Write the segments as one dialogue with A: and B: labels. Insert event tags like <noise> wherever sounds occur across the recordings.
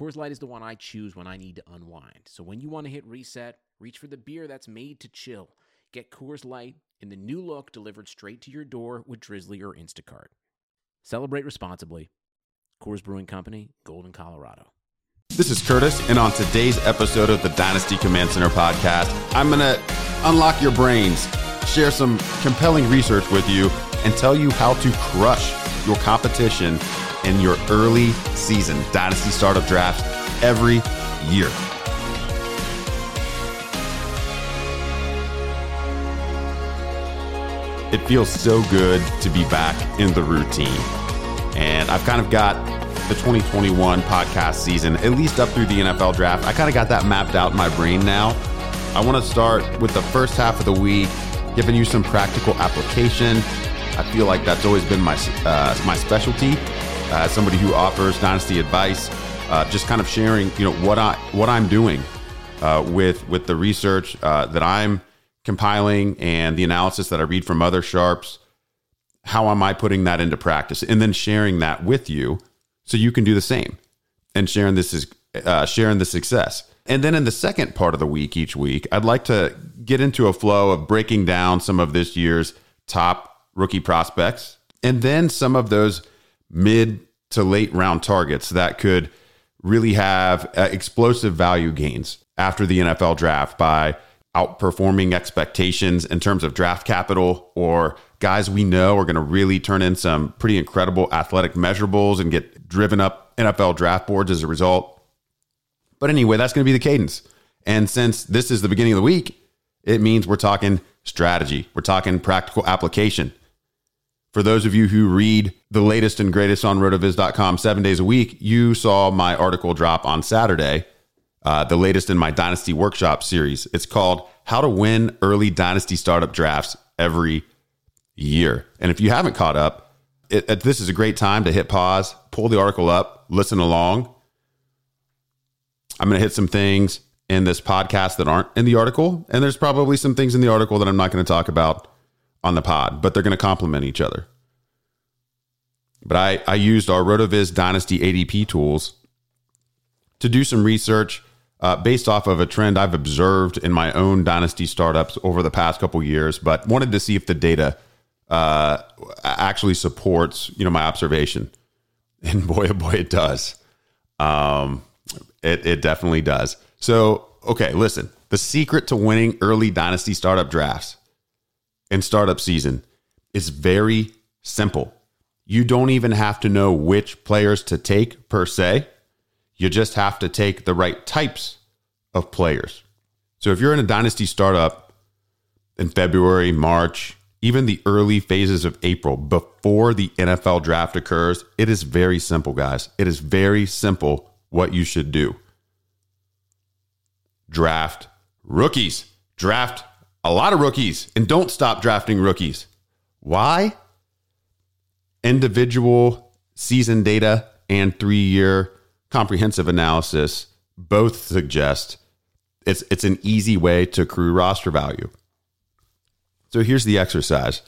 A: Coors Light is the one I choose when I need to unwind. So when you want to hit reset, reach for the beer that's made to chill. Get Coors Light in the new look delivered straight to your door with Drizzly or Instacart. Celebrate responsibly. Coors Brewing Company, Golden, Colorado.
B: This is Curtis, and on today's episode of the Dynasty Command Center podcast, I'm going to unlock your brains, share some compelling research with you, and tell you how to crush your competition in your early season Dynasty startup Draft every year. It feels so good to be back in the routine. And I've kind of got the 2021 podcast season, at least up through the NFL draft. I kind of got that mapped out in my brain now. I want to start with the first half of the week, giving you some practical application. I feel like that's always been my uh, my specialty. Uh, as somebody who offers dynasty advice, uh, just kind of sharing, you know, what I what I'm doing uh, with with the research uh, that I'm compiling and the analysis that I read from other sharps. How am I putting that into practice, and then sharing that with you so you can do the same and sharing this is uh, sharing the success. And then in the second part of the week, each week, I'd like to get into a flow of breaking down some of this year's top rookie prospects and then some of those mid to late round targets that could really have uh, explosive value gains after the NFL draft by outperforming expectations in terms of draft capital or guys we know are going to really turn in some pretty incredible athletic measurables and get driven up NFL draft boards as a result. But anyway, that's going to be the cadence. And since this is the beginning of the week, it means we're talking strategy, we're talking practical application. For those of you who read the latest and greatest on rotoviz.com seven days a week, you saw my article drop on Saturday uh, the latest in my Dynasty Workshop series. It's called How to Win Early Dynasty Startup Drafts Every Year. And if you haven't caught up, it, it, this is a great time to hit pause, pull the article up, listen along. I'm going to hit some things in this podcast that aren't in the article. And there's probably some things in the article that I'm not going to talk about on the pod, but they're going to complement each other. But I, I used our RotoViz Dynasty ADP tools to do some research uh, based off of a trend I've observed in my own dynasty startups over the past couple years, but wanted to see if the data uh, actually supports you know my observation. <laughs> And boy, oh boy, it does. Um, it it definitely does. So okay, listen. The secret to winning early dynasty startup drafts in startup season is very simple. You don't even have to know which players to take per se. You just have to take the right types of players. So if you're in a dynasty startup in February, March, even the early phases of April before the NFL draft occurs, it is very simple, guys. It is very simple what you should do. Draft rookies. Draft a lot of rookies and don't stop drafting rookies. Why? Individual season data and three year comprehensive analysis both suggest it's it's an easy way to accrue roster value. So here's the exercise.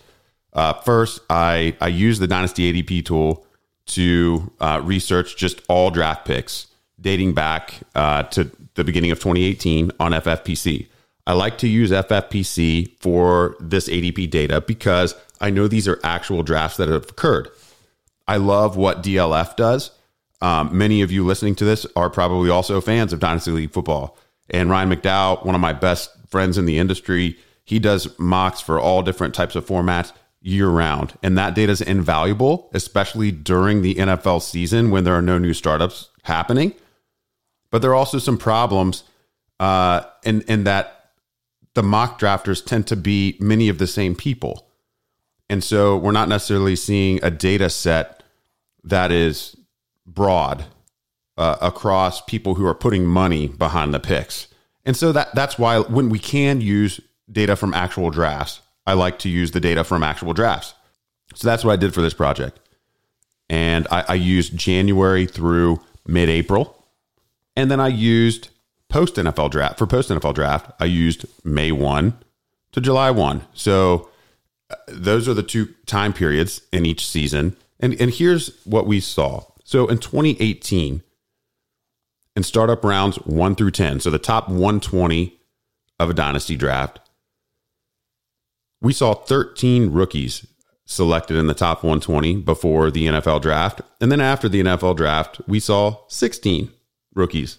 B: Uh, first, I I use the Dynasty ADP tool to uh, research just all draft picks dating back uh, to the beginning of 2018 on FFPC. I like to use FFPC for this ADP data because I know these are actual drafts that have occurred. I love what DLF does. Um, many of you listening to this are probably also fans of Dynasty League football. And Ryan McDowell, one of my best friends in the industry, he does mocks for all different types of formats year round. And that data is invaluable, especially during the NFL season when there are no new startups happening. But there are also some problems uh, in, in that the mock drafters tend to be many of the same people. And so we're not necessarily seeing a data set that is broad uh, across people who are putting money behind the picks. And so that that's why when we can use data from actual drafts, I like to use the data from actual drafts. So that's what I did for this project. And I, I used January through mid April. And then I used post NFL draft for post NFL draft. I used May 1 to July 1. So uh, those are the two time periods in each season. And, and here's what we saw. So in 2018, in startup rounds one through 10, so the top 120 of a dynasty draft, we saw 13 rookies selected in the top 120 before the NFL draft. And then after the NFL draft, we saw 16 rookies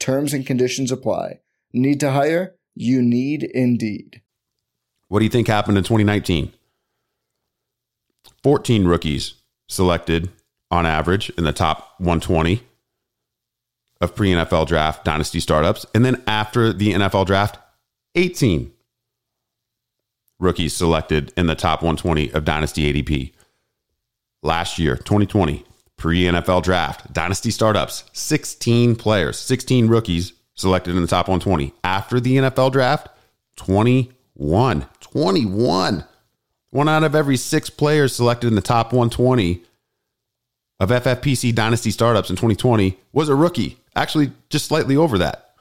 C: Terms and conditions apply. Need to hire? You need Indeed.
B: What do you think happened in 2019? 14 rookies selected on average in the top 120 of pre NFL draft dynasty startups. And then after the NFL draft, 18 rookies selected in the top 120 of dynasty ADP. Last year, 2020, pre NFL draft, dynasty startups, 16 players, 16 rookies selected in the top 120. After the NFL draft, 21. 21. One out of every six players selected in the top 120 of FFPC Dynasty startups in 2020 was a rookie. Actually, just slightly over that.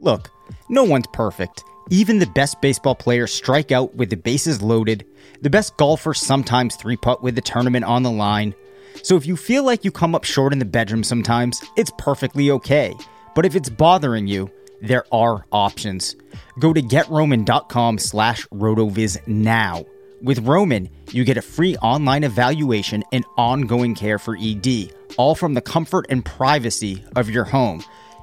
D: Look, no one's perfect. Even the best baseball players strike out with the bases loaded. The best golfers sometimes three putt with the tournament on the line. So if you feel like you come up short in the bedroom sometimes, it's perfectly okay. But if it's bothering you, there are options. Go to getroman.com slash rotoviz now. With Roman, you get a free online evaluation and ongoing care for ED, all from the comfort and privacy of your home.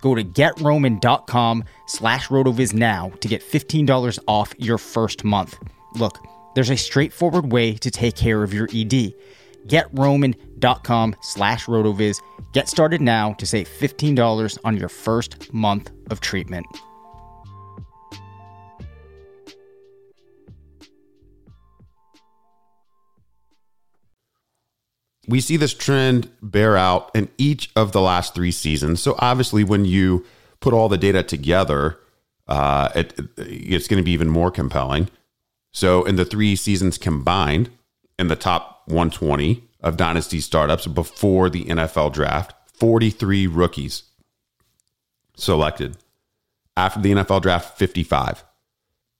D: Go to getroman.com slash rotoviz now to get $15 off your first month. Look, there's a straightforward way to take care of your ED. GetRoman.com slash rotoviz. Get started now to save $15 on your first month of treatment.
B: We see this trend bear out in each of the last three seasons. So obviously, when you put all the data together, uh, it, it's going to be even more compelling. So in the three seasons combined, in the top 120 of dynasty startups before the NFL draft, 43 rookies selected. After the NFL draft, 55.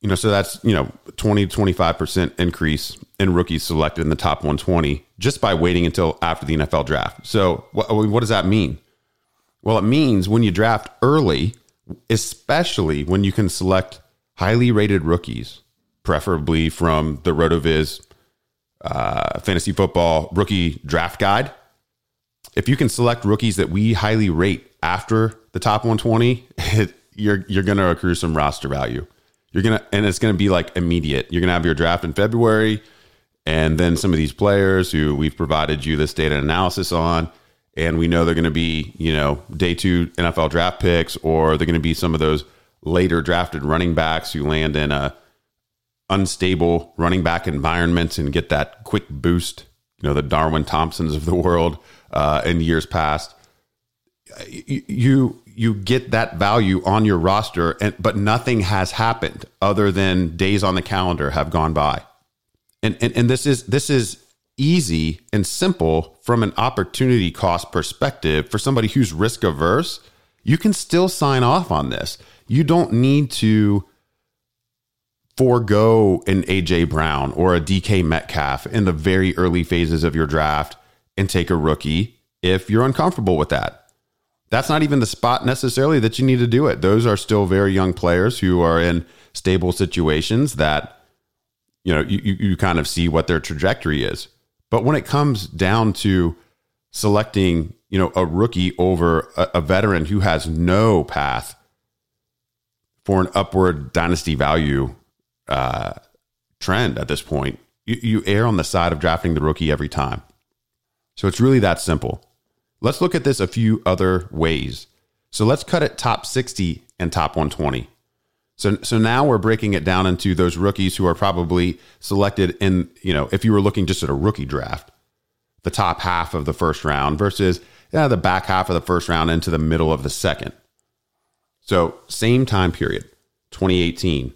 B: You know, so that's, you know, 20 to 25% increase in rookies selected in the top 120 just by waiting until after the NFL draft. So, what, what does that mean? Well, it means when you draft early, especially when you can select highly rated rookies, preferably from the RotoViz uh, fantasy football rookie draft guide. If you can select rookies that we highly rate after the top 120, <laughs> it, you're you're going to accrue some roster value. You're gonna and it's to be like immediate. You're to have your draft in February, and then some of these players who we've provided you this data analysis on, and we know they're to be you know day two NFL draft picks, or they're to be some of those later drafted running backs who land in a unstable running back environment and get that quick boost. You know the Darwin Thompsons of the world uh, in years past. You you get that value on your roster, and but nothing has happened other than days on the calendar have gone by, and and, and this is this is easy and simple from an opportunity cost perspective for somebody who's risk averse. You can still sign off on this. You don't need to forego an AJ Brown or a DK Metcalf in the very early phases of your draft and take a rookie if you're uncomfortable with that that's not even the spot necessarily that you need to do it. Those are still very young players who are in stable situations that you know you, you kind of see what their trajectory is. But when it comes down to selecting, you know, a rookie over a, a veteran who has no path for an upward dynasty value uh, trend at this point, you, you err on the side of drafting the rookie every time. So it's really that simple. Let's look at this a few other ways. So let's cut it top 60 and top 120. So so now we're breaking it down into those rookies who are probably selected in, you know, if you were looking just at a rookie draft, the top half of the first round versus the back half of the first round into the middle of the second. So, same time period, 2018.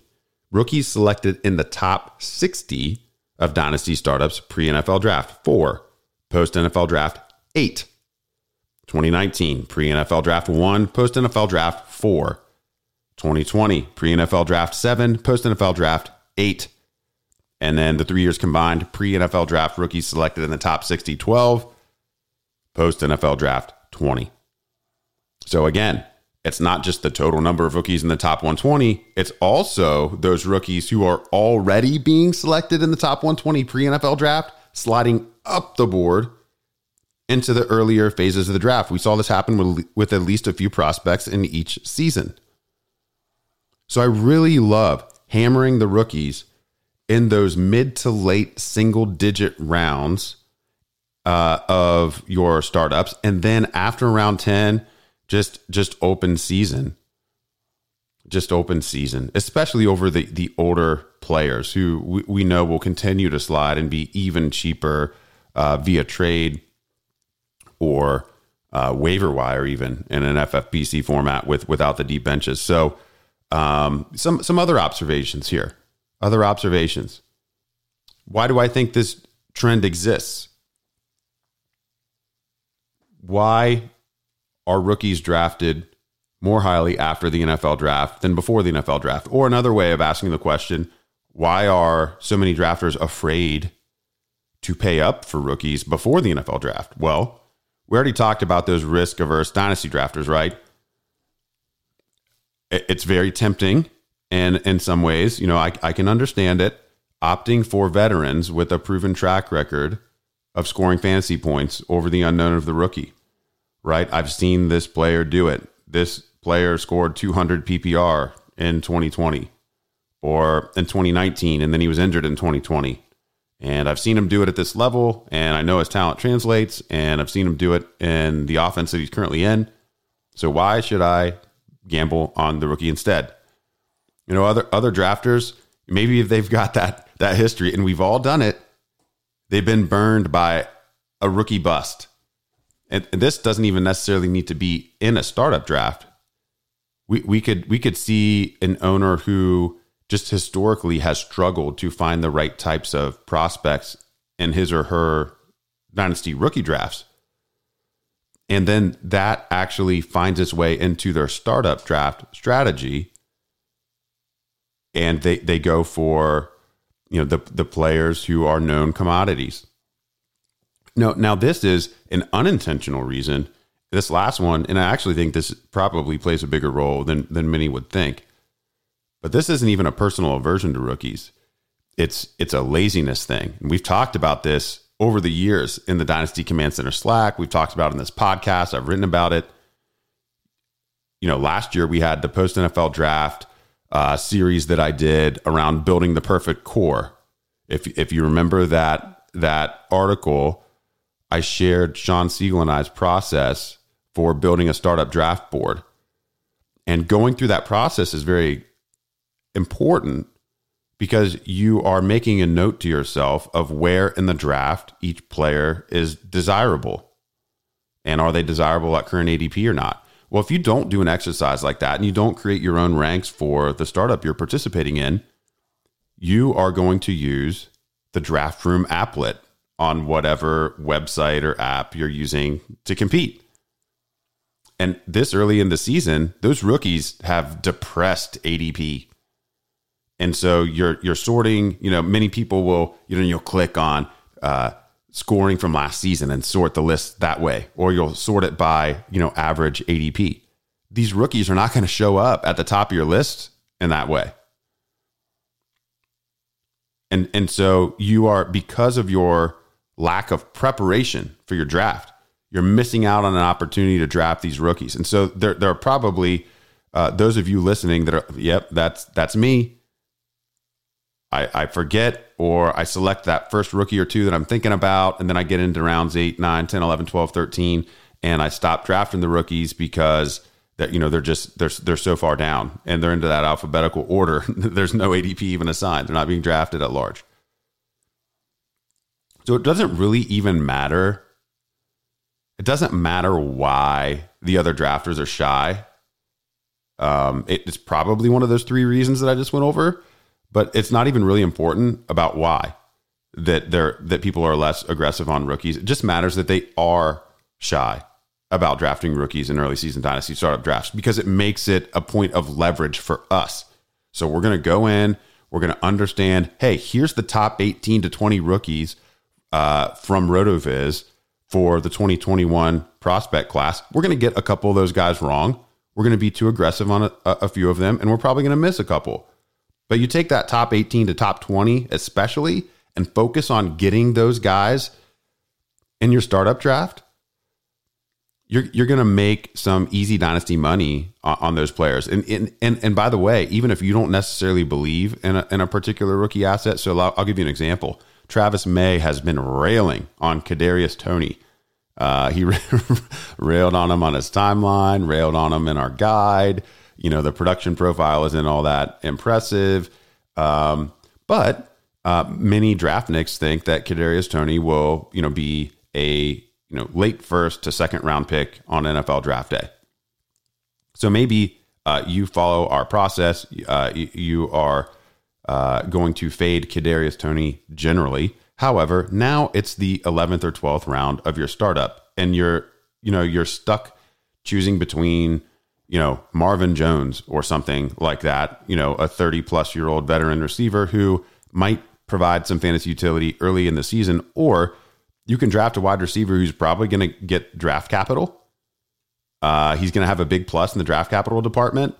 B: Rookies selected in the top 60 of dynasty startups pre NFL draft, 4. Post NFL draft, 8. 2019, pre NFL draft one, post NFL draft four. 2020, pre NFL draft seven, post NFL draft eight. And then the three years combined, pre NFL draft rookies selected in the top 60, 12, post NFL draft 20. So again, it's not just the total number of rookies in the top 120, it's also those rookies who are already being selected in the top 120 pre NFL draft, sliding up the board into the earlier phases of the draft. We saw this happen with, with at least a few prospects in each season. So I really love hammering the rookies in those mid to late single digit rounds uh, of your startups, and then after round ten, just just open season, just open season, especially over the the older players who we, we know will continue to slide and be even cheaper uh, via trade or uh, waiver wire, even in an FFPC format with without the deep benches. So, um, some some other observations here. Other observations. Why do I think this trend exists? Why are rookies drafted more highly after the NFL draft than before the NFL draft? Or another way of asking the question, why are so many drafters afraid to pay up for rookies before the NFL draft? Well, we already talked about those risk averse dynasty drafters, right? It's very tempting. And in some ways, you know, I, I can understand it opting for veterans with a proven track record of scoring fantasy points over the unknown of the rookie, right? I've seen this player do it. This player scored 200 PPR in 2020 or in 2019, and then he was injured in 2020. And I've seen him do it at this level, and I know his talent translates, and I've seen him do it in the offense that he's currently in. So why should I gamble on the rookie instead? You know, other other drafters, maybe if they've got that that history, and we've all done it, they've been burned by a rookie bust. And, and this doesn't even necessarily need to be in a startup draft. We we could we could see an owner who just historically has struggled to find the right types of prospects in his or her dynasty rookie drafts. And then that actually finds its way into their startup draft strategy. And they, they go for, you know, the, the players who are known commodities. No, now this is an unintentional reason. This last one, and I actually think this probably plays a bigger role than than many would think. But this isn't even a personal aversion to rookies. It's it's a laziness thing. And we've talked about this over the years in the Dynasty Command Center Slack. We've talked about it in this podcast. I've written about it. You know, last year we had the post NFL draft uh, series that I did around building the perfect core. If if you remember that that article, I shared Shawn Siegele and I's process for building a startup draft board. And going through that process is very important because you are making a note to yourself of where in the draft each player is desirable. And are they desirable at current ADP or not? Well, if you don't do an exercise like that and you don't create your own ranks for the startup you're participating in, you are going to use the draft room applet on whatever website or app you're using to compete. And this early in the season, those rookies have depressed ADP. And so you're you're sorting, you know, many people will, you know, you'll click on uh, scoring from last season and sort the list that way, or you'll sort it by, you know, average ADP. These rookies are not going to show up at the top of your list in that way. And and so you are because of your lack of preparation for your draft. You're missing out on an opportunity to draft these rookies. And so there, there are probably uh, those of you listening that are, yep, that's that's me. I, I forget or I select that first rookie or two that I'm thinking about, and then I get into rounds 8, 9, 10, 11, 12, 13, and I stop drafting the rookies because that you know they're just they're they're so far down and they're into that alphabetical order. <laughs> There's no ADP even assigned. They're not being drafted at large. So it doesn't really even matter. It doesn't matter why the other drafters are shy. Um, it's probably one of those three reasons that I just went over, but it's not even really important about why that they're that people are less aggressive on rookies. It just matters that they are shy about drafting rookies in early season dynasty startup drafts because it makes it a point of leverage for us. So we're going to go in, we're going to understand, hey, here's the top 18 to 20 rookies uh, from RotoViz for the 2021 prospect class. We're going to get a couple of those guys wrong. We're going to be too aggressive on a, a few of them, and we're probably going to miss a couple. But you take that top 18 to top 20, especially, and focus on getting those guys in your startup draft. You're, you're going to make some easy dynasty money on, on those players. And, and, and, and by the way, even if you don't necessarily believe in a, in a particular rookie asset, so I'll, I'll give you an example. Travis May has been railing on Kadarius Toney. Uh, he <laughs> railed on him on his timeline, railed on him in our guide. You know, the production profile isn't all that impressive. Um, but uh, many draftniks think that Kadarius Toney will, you know, be a you know late first to second round pick on NFL draft day. So maybe uh, you follow our process. Uh, you, you are uh, going to fade Kadarius Toney generally. However, now it's the 11th or 12th round of your startup, and you're you know you're stuck choosing between you know Marvin Jones or something like that. You know, a 30 plus year old veteran receiver who might provide some fantasy utility early in the season, or you can draft a wide receiver who's probably going to get draft capital. Uh, he's going to have a big plus in the draft capital department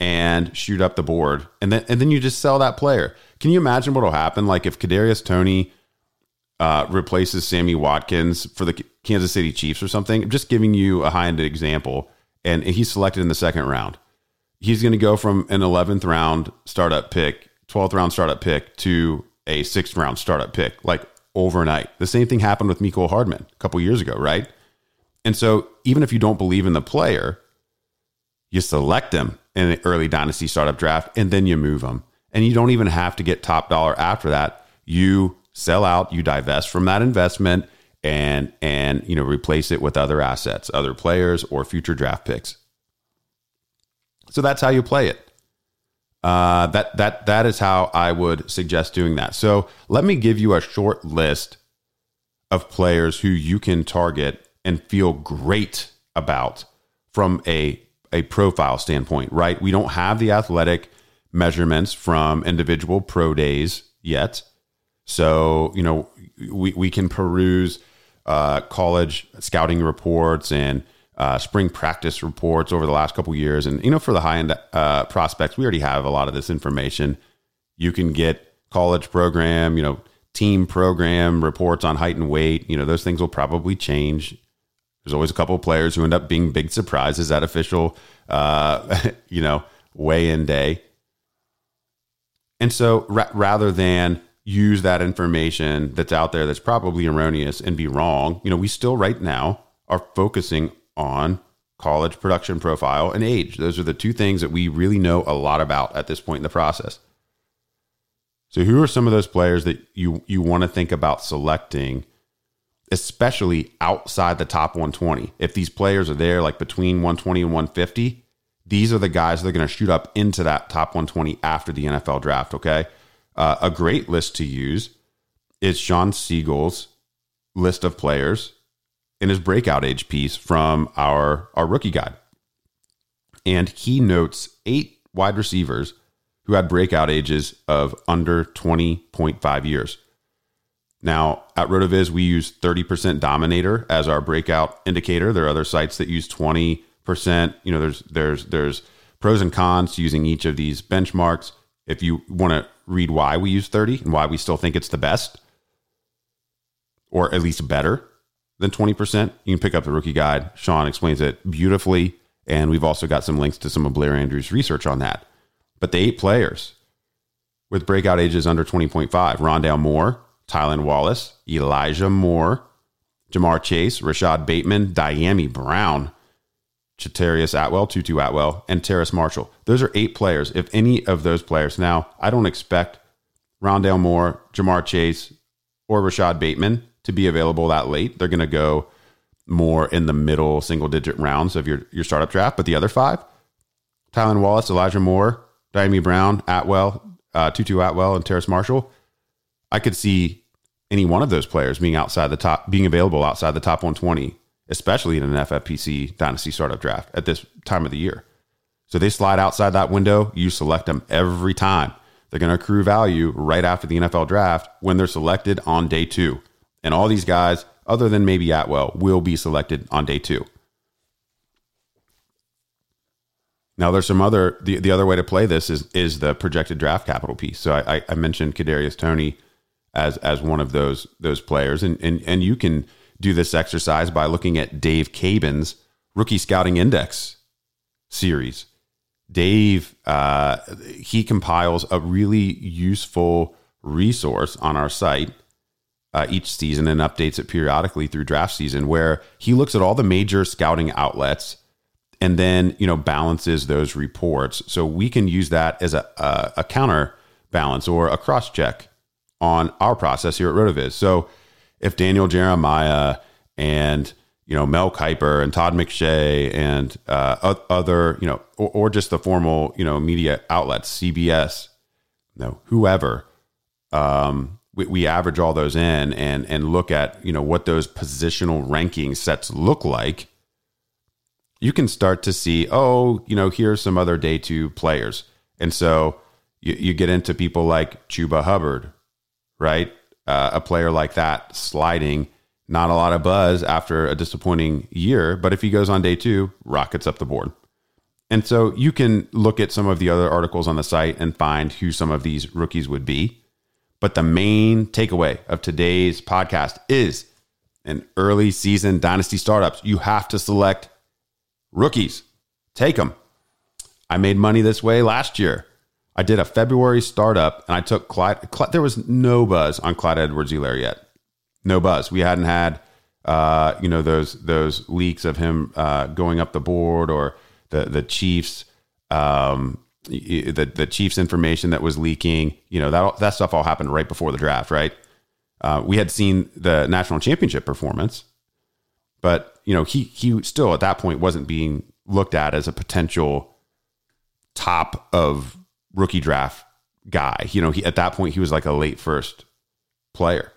B: and shoot up the board, and then and then you just sell that player. Can you imagine what'll happen? Like if Kadarius Toney uh, replaces Sammy Watkins for the Kansas City Chiefs or something. I'm just giving you a high end example, and he's selected in the second round. He's going to go from an 11th round startup pick, 12th round startup pick to a sixth round startup pick, like overnight. The same thing happened with Mecole Hardman a couple years ago, right? And so even if you don't believe in the player, you select them in an early dynasty startup draft and then you move them. And you don't even have to get top dollar after that. You sell out, you divest from that investment and and you know replace it with other assets, other players or future draft picks. So that's how you play it. Uh, that that that is how I would suggest doing that. So let me give you a short list of players who you can target and feel great about from a a profile standpoint. Right? We don't have the athletic measurements from individual pro days yet, so you know we we can peruse uh, college scouting reports and uh, spring practice reports over the last couple years. And, you know, for the high end uh, prospects, we already have a lot of this information. You can get college program, you know, team program reports on height and weight. You know, those things will probably change. There's always a couple of players who end up being big surprises at official, uh, <laughs> you know, weigh in day. And so ra- rather than use that information that's out there that's probably erroneous and be wrong, you know, we still right now are focusing on college production profile and age. Those are the two things that we really know a lot about at this point in the process. So who are some of those players that you you want to think about selecting especially outside the top 120? If these players are there like between 120 and 150, these are the guys that are going to shoot up into that top 120 after the NFL draft, okay? Uh, a great list to use is Shawn Siegele's list of players in his breakout age piece from our, our rookie guide. And he notes eight wide receivers who had breakout ages of under 20.5 years. Now, at RotoViz, we use 30% Dominator as our breakout indicator. There are other sites that use 20%. You know, there's there's there's pros and cons using each of these benchmarks. If you want to read why we use 30 and why we still think it's the best, or at least better, than 20%, you can pick up the rookie guide. Shawn explains it beautifully. And we've also got some links to some of Blair Andrews' research on that. But the eight players with breakout ages under 20.5 Rondale Moore, Tylan Wallace, Elijah Moore, Ja'Marr Chase, Rashod Bateman, Dyami Brown, Chatarius Atwell, Tutu Atwell, and Terrace Marshall. Those are eight players. If any of those players, now I don't expect Rondale Moore, Ja'Marr Chase, or Rashod Bateman to be available that late. They're going to go more in the middle single digit rounds of your, your startup draft. But the other five, Tylan Wallace, Elijah Moore, Dyami Brown, Atwell, uh, Tutu Atwell, and Terrace Marshall, I could see any one of those players being outside the top, being available outside the top 120, especially in an FFPC dynasty startup draft at this time of the year. So they slide outside that window. You select them every time. They're going to accrue value right after the NFL draft when they're selected on day two. And all these guys, other than maybe Atwell, will be selected on day two. Now, there's some other the, the other way to play this is is the projected draft capital piece. So I, I mentioned Kadarius Toney as as one of those those players, and and and you can do this exercise by looking at Dave Caban's rookie scouting index series. Dave uh, he compiles a really useful resource on our site uh, each season and updates it periodically through draft season, where he looks at all the major scouting outlets and then you know balances those reports. So we can use that as a a, a counter balance or a cross check on our process here at Rotoviz. So if Daniel Jeremiah and you know Mel Kiper and Todd McShay and uh, other you know or, or, just the formal you know media outlets, CBS, you know whoever. Um, we, we average all those in and and look at you know what those positional ranking sets look like you can start to see oh you know here's some other day two players and so you, you get into people like chuba hubbard right uh, a player like that sliding not a lot of buzz after a disappointing year but if he goes on day two rockets up the board and so you can look at some of the other articles on the site and find who some of these rookies would be but the main takeaway of today's podcast is in early season dynasty startups, you have to select rookies. Take them. I made money this way last year. I did a February startup and I took Clyde. Clyde there was no buzz on Clyde Edwards-Helaire yet. No buzz. We hadn't had, uh, you know, those those leaks of him uh, going up the board or the the Chiefs um, the the Chiefs information that was leaking, you know that that stuff all happened right before the draft, right? Uh, we had seen the national championship performance, but you know he he still at that point wasn't being looked at as a potential top of rookie draft guy. You know, he, at that point, he was like a late first player.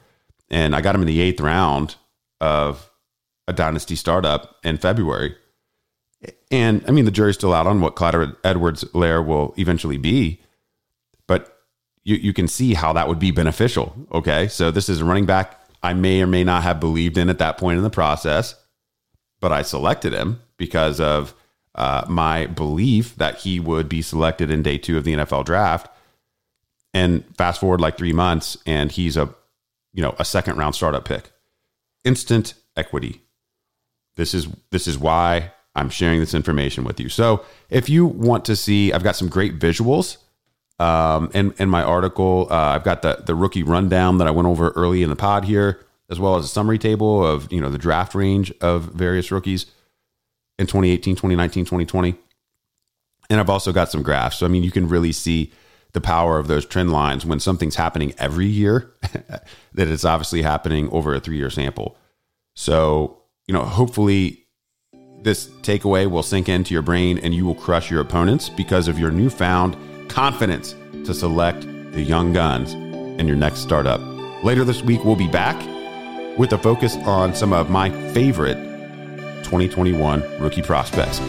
B: And I got him in the eighth round of a dynasty startup in February. And I mean, the jury's still out on what Clyde Edwards Helaire will eventually be, but you, you can see how that would be beneficial. Okay. So this is a running back I may or may not have believed in at that point in the process, but I selected him because of uh, my belief that he would be selected in day two of the NFL draft. And fast forward like three months, and he's a you know a second round startup pick. Instant equity. This is this is why I'm sharing this information with you. So if you want to see, I've got some great visuals um, in in my article. Uh, I've got the the rookie rundown that I went over early in the pod here, as well as a summary table of you know the draft range of various rookies in 2018, 2019, 2020. And I've also got some graphs. So, I mean, you can really see the power of those trend lines when something's happening every year, <laughs> that it's obviously happening over a three year sample. So, you know, hopefully this takeaway will sink into your brain and you will crush your opponents because of your newfound confidence to select the young guns in your next startup. Later this week, we'll be back with a focus on some of my favorite 2021 rookie prospects.